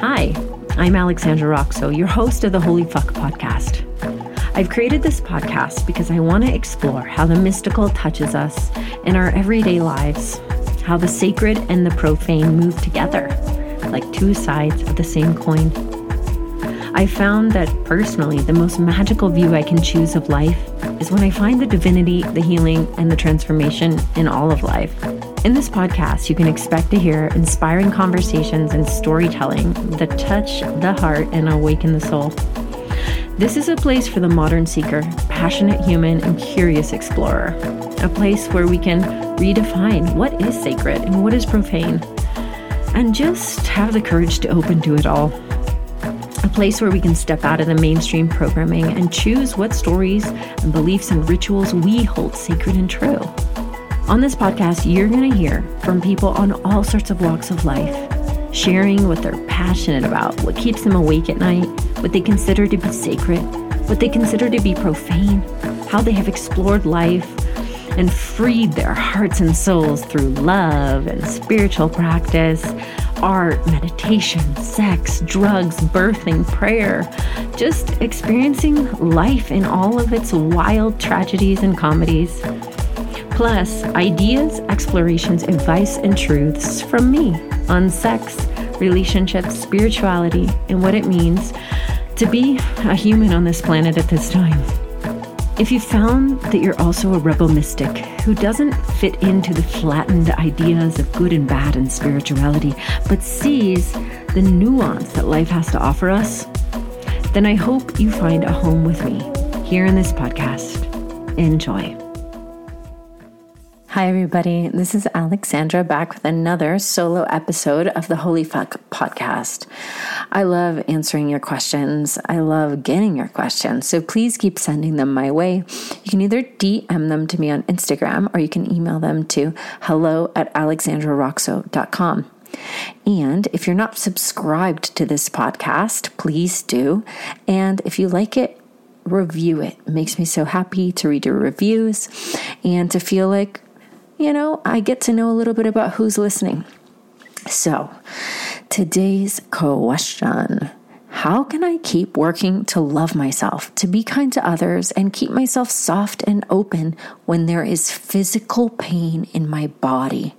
Hi, I'm Alexandra Roxo, your host of the Holy Fuck podcast. I've created this podcast because I want to explore how the mystical touches us in our everyday lives, how the sacred and the profane move together like two sides of the same coin. I found that personally, the most magical view I can choose of life is when I find the divinity, the healing, and the transformation in all of life. In this podcast, you can expect to hear inspiring conversations and storytelling that touch the heart and awaken the soul. This is a place for the modern seeker, passionate human, and curious explorer. A place where we can redefine what is sacred and what is profane, and just have the courage to open to it all. A place where we can step out of the mainstream programming and choose what stories and beliefs and rituals we hold sacred and true. On this podcast, you're going to hear from people on all sorts of walks of life, sharing what they're passionate about, what keeps them awake at night what they consider to be sacred, what they consider to be profane, how they have explored life and freed their hearts and souls through love and spiritual practice, art, meditation, sex, drugs, birthing, prayer, just experiencing life in all of its wild tragedies and comedies. Plus, ideas, explorations, advice, and truths from me on sex, relationships, spirituality, and what it means to be a human on this planet at this time. If you found that you're also a rebel mystic who doesn't fit into the flattened ideas of good and bad and spirituality, but sees the nuance that life has to offer us, then I hope you find a home with me here in this podcast. Enjoy. Hi, everybody. This is Alexandra back with another solo episode of the Holy Fuck podcast. I love answering your questions. I love getting your questions. So please keep sending them my way. You can either DM them to me on Instagram or you can email them to hello at alexandraroxo.com. And if you're not subscribed to this podcast, please do. And if you like it, review it. It makes me so happy to read your reviews and to feel like you know, I get to know a little bit about who's listening. So, today's question How can I keep working to love myself, to be kind to others, and keep myself soft and open when there is physical pain in my body?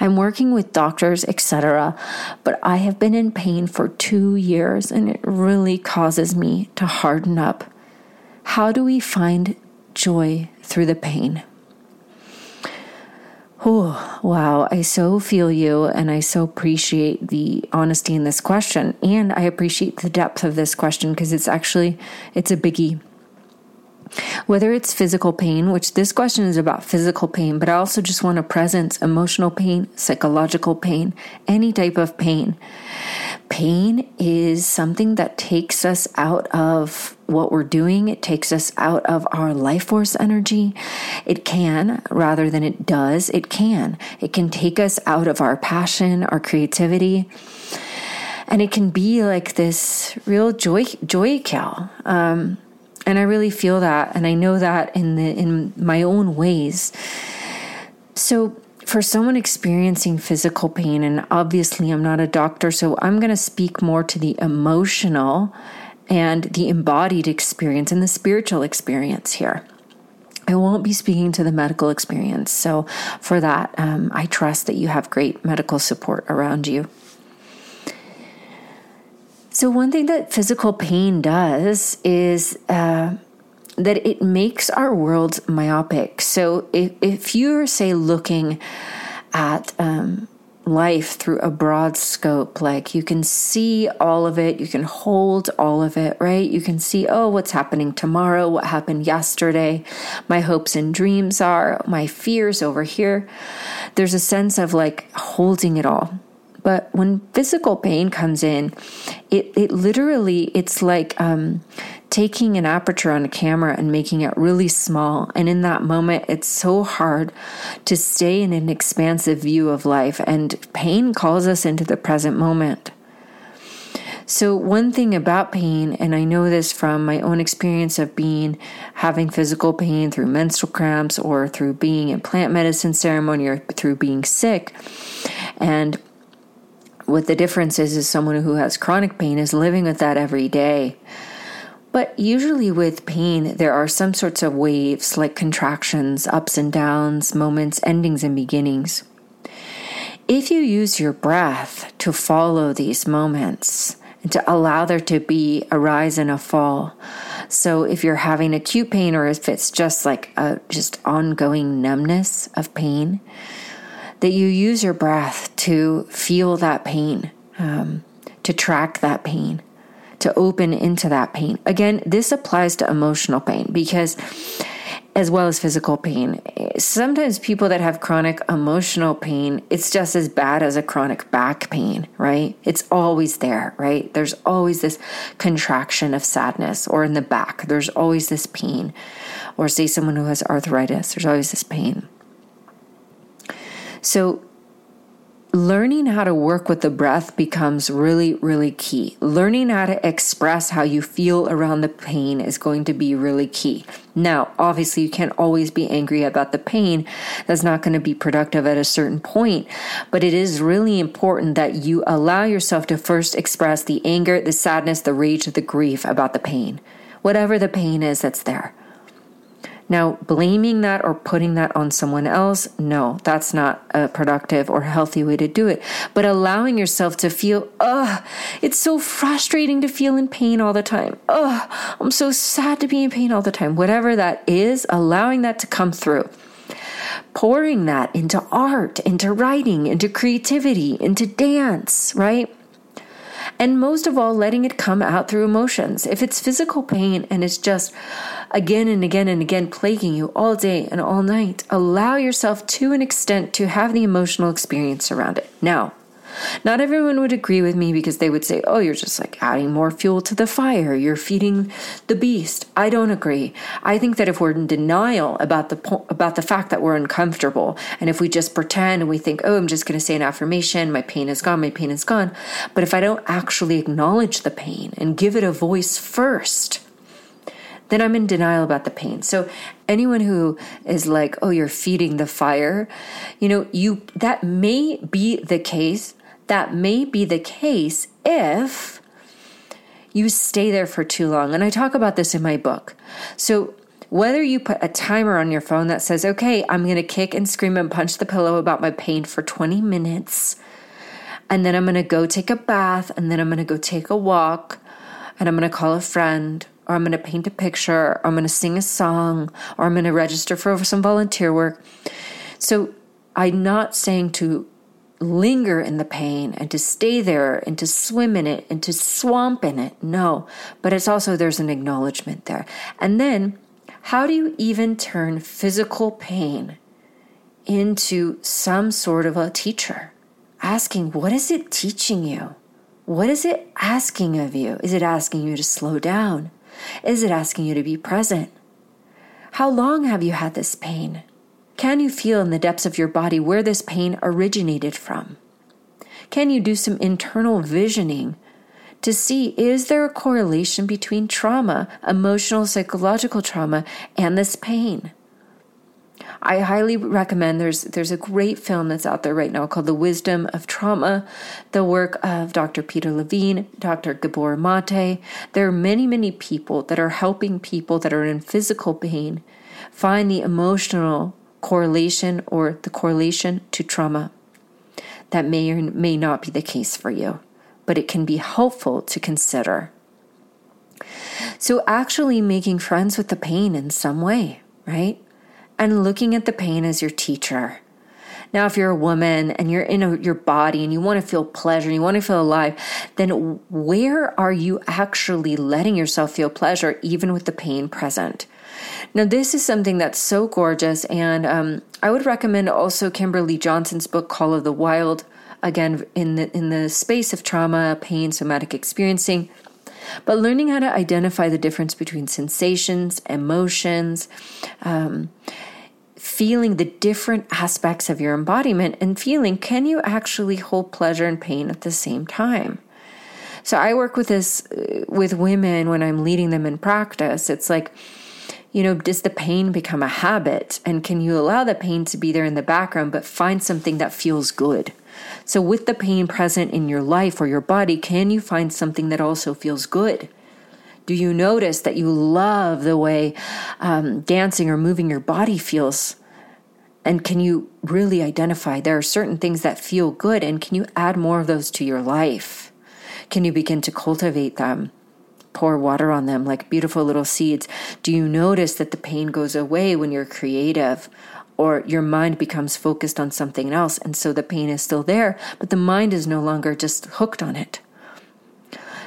I'm working with doctors, etc., but I have been in pain for two years and it really causes me to harden up. How do we find joy through the pain? Oh, wow. I so feel you and I so appreciate the honesty in this question. And I appreciate the depth of this question because it's actually it's a biggie. Whether it's physical pain, which this question is about physical pain, but I also just want to presence emotional pain, psychological pain, any type of pain. Pain is something that takes us out of what we're doing. It takes us out of our life force energy. It can, rather than it does, it can. It can take us out of our passion, our creativity. And it can be like this real joy, joy kill. Um, and I really feel that, and I know that in the in my own ways. So for someone experiencing physical pain, and obviously I'm not a doctor, so I'm going to speak more to the emotional and the embodied experience and the spiritual experience here. I won't be speaking to the medical experience. So, for that, um, I trust that you have great medical support around you. So, one thing that physical pain does is uh, that it makes our world myopic. So, if, if you're, say, looking at um, life through a broad scope, like you can see all of it, you can hold all of it, right? You can see, oh, what's happening tomorrow, what happened yesterday, my hopes and dreams are, my fears over here. There's a sense of like holding it all but when physical pain comes in, it, it literally, it's like um, taking an aperture on a camera and making it really small. And in that moment, it's so hard to stay in an expansive view of life. And pain calls us into the present moment. So, one thing about pain, and I know this from my own experience of being having physical pain through menstrual cramps or through being in plant medicine ceremony or through being sick, and What the difference is, is someone who has chronic pain is living with that every day. But usually with pain, there are some sorts of waves like contractions, ups and downs, moments, endings, and beginnings. If you use your breath to follow these moments and to allow there to be a rise and a fall, so if you're having acute pain or if it's just like a just ongoing numbness of pain, that you use your breath to feel that pain, um, to track that pain, to open into that pain. Again, this applies to emotional pain because, as well as physical pain, sometimes people that have chronic emotional pain, it's just as bad as a chronic back pain, right? It's always there, right? There's always this contraction of sadness, or in the back, there's always this pain. Or, say, someone who has arthritis, there's always this pain. So, learning how to work with the breath becomes really, really key. Learning how to express how you feel around the pain is going to be really key. Now, obviously, you can't always be angry about the pain. That's not going to be productive at a certain point. But it is really important that you allow yourself to first express the anger, the sadness, the rage, the grief about the pain. Whatever the pain is that's there. Now, blaming that or putting that on someone else, no, that's not a productive or healthy way to do it. But allowing yourself to feel, ugh, it's so frustrating to feel in pain all the time. Ugh, I'm so sad to be in pain all the time. Whatever that is, allowing that to come through. Pouring that into art, into writing, into creativity, into dance, right? And most of all, letting it come out through emotions. If it's physical pain and it's just again and again and again plaguing you all day and all night, allow yourself to an extent to have the emotional experience around it. Now, not everyone would agree with me because they would say, oh, you're just like adding more fuel to the fire. You're feeding the beast. I don't agree. I think that if we're in denial about the, po- about the fact that we're uncomfortable, and if we just pretend and we think, oh, I'm just going to say an affirmation, my pain is gone, my pain is gone. But if I don't actually acknowledge the pain and give it a voice first, then I'm in denial about the pain. So anyone who is like, "Oh, you're feeding the fire," you know, you that may be the case that may be the case if you stay there for too long. And I talk about this in my book. So, whether you put a timer on your phone that says, okay, I'm going to kick and scream and punch the pillow about my pain for 20 minutes, and then I'm going to go take a bath, and then I'm going to go take a walk, and I'm going to call a friend, or I'm going to paint a picture, or I'm going to sing a song, or I'm going to register for some volunteer work. So, I'm not saying to linger in the pain and to stay there and to swim in it and to swamp in it. No, but it's also there's an acknowledgement there. And then, how do you even turn physical pain into some sort of a teacher? Asking, what is it teaching you? What is it asking of you? Is it asking you to slow down? Is it asking you to be present? How long have you had this pain? Can you feel in the depths of your body where this pain originated from? Can you do some internal visioning to see is there a correlation between trauma, emotional, psychological trauma, and this pain? I highly recommend there's there's a great film that's out there right now called The Wisdom of Trauma, the work of Dr. Peter Levine, Dr. Gabor Mate. There are many, many people that are helping people that are in physical pain find the emotional correlation or the correlation to trauma. That may or may not be the case for you, but it can be helpful to consider. So, actually making friends with the pain in some way, right? And looking at the pain as your teacher. Now, if you're a woman and you're in a, your body and you want to feel pleasure, you want to feel alive, then where are you actually letting yourself feel pleasure, even with the pain present? Now, this is something that's so gorgeous, and um, I would recommend also Kimberly Johnson's book, Call of the Wild. Again, in the in the space of trauma, pain, somatic experiencing, but learning how to identify the difference between sensations, emotions, um, feeling the different aspects of your embodiment, and feeling can you actually hold pleasure and pain at the same time. So I work with this uh, with women when I'm leading them in practice. It's like you know, does the pain become a habit? And can you allow the pain to be there in the background, but find something that feels good? So, with the pain present in your life or your body, can you find something that also feels good? Do you notice that you love the way um, dancing or moving your body feels? And can you really identify there are certain things that feel good and can you add more of those to your life? Can you begin to cultivate them? Pour water on them like beautiful little seeds. Do you notice that the pain goes away when you're creative? Or your mind becomes focused on something else, and so the pain is still there, but the mind is no longer just hooked on it.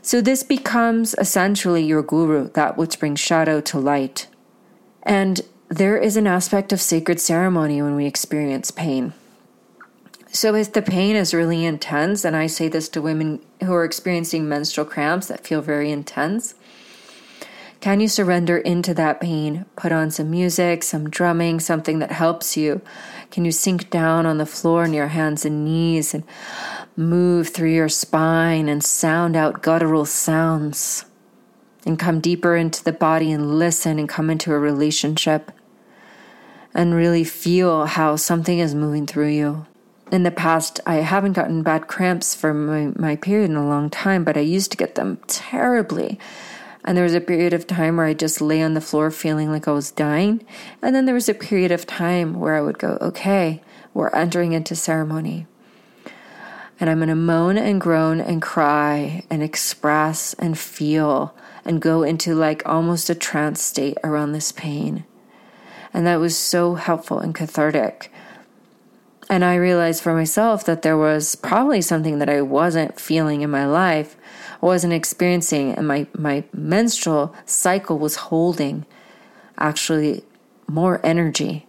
So this becomes essentially your guru, that which brings shadow to light. And there is an aspect of sacred ceremony when we experience pain. So, if the pain is really intense, and I say this to women who are experiencing menstrual cramps that feel very intense, can you surrender into that pain? Put on some music, some drumming, something that helps you. Can you sink down on the floor on your hands and knees and move through your spine and sound out guttural sounds? And come deeper into the body and listen and come into a relationship and really feel how something is moving through you. In the past, I haven't gotten bad cramps for my, my period in a long time, but I used to get them terribly. And there was a period of time where I just lay on the floor feeling like I was dying. And then there was a period of time where I would go, okay, we're entering into ceremony. And I'm going to moan and groan and cry and express and feel and go into like almost a trance state around this pain. And that was so helpful and cathartic. And I realized for myself that there was probably something that I wasn't feeling in my life, wasn't experiencing, and my, my menstrual cycle was holding actually more energy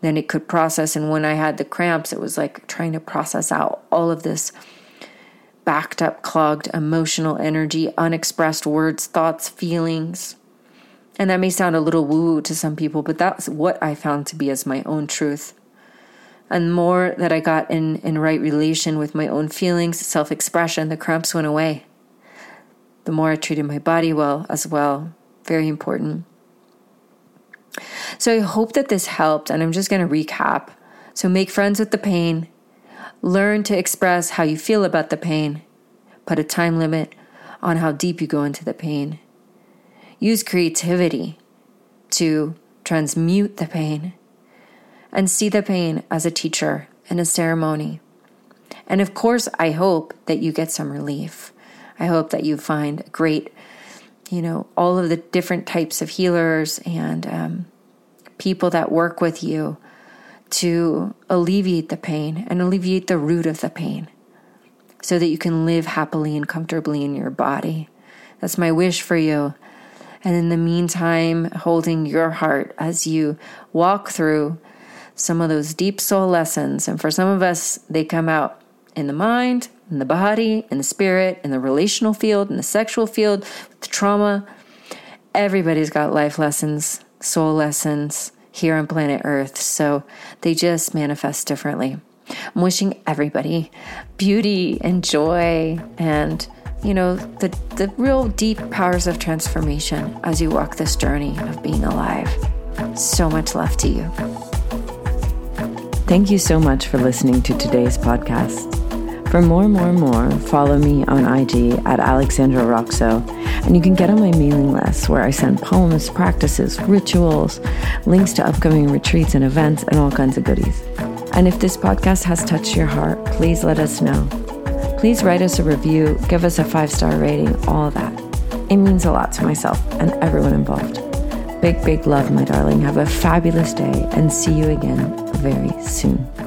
than it could process. And when I had the cramps, it was like trying to process out all of this backed up, clogged emotional energy, unexpressed words, thoughts, feelings. And that may sound a little woo woo to some people, but that's what I found to be as my own truth. And the more that I got in, in right relation with my own feelings, self expression, the cramps went away. The more I treated my body well as well. Very important. So I hope that this helped, and I'm just going to recap. So make friends with the pain, learn to express how you feel about the pain, put a time limit on how deep you go into the pain Use creativity to transmute the pain and see the pain as a teacher and a ceremony. And of course, I hope that you get some relief. I hope that you find great, you know, all of the different types of healers and um, people that work with you to alleviate the pain and alleviate the root of the pain so that you can live happily and comfortably in your body. That's my wish for you. And in the meantime, holding your heart as you walk through some of those deep soul lessons. And for some of us, they come out in the mind, in the body, in the spirit, in the relational field, in the sexual field, with trauma. Everybody's got life lessons, soul lessons here on planet Earth. So they just manifest differently. I'm wishing everybody beauty and joy and you know, the, the real deep powers of transformation as you walk this journey of being alive. So much love to you. Thank you so much for listening to today's podcast. For more, more, more, follow me on IG at Alexandra Roxo, and you can get on my mailing list where I send poems, practices, rituals, links to upcoming retreats and events, and all kinds of goodies. And if this podcast has touched your heart, please let us know. Please write us a review, give us a five star rating, all that. It means a lot to myself and everyone involved. Big, big love, my darling. Have a fabulous day and see you again very soon.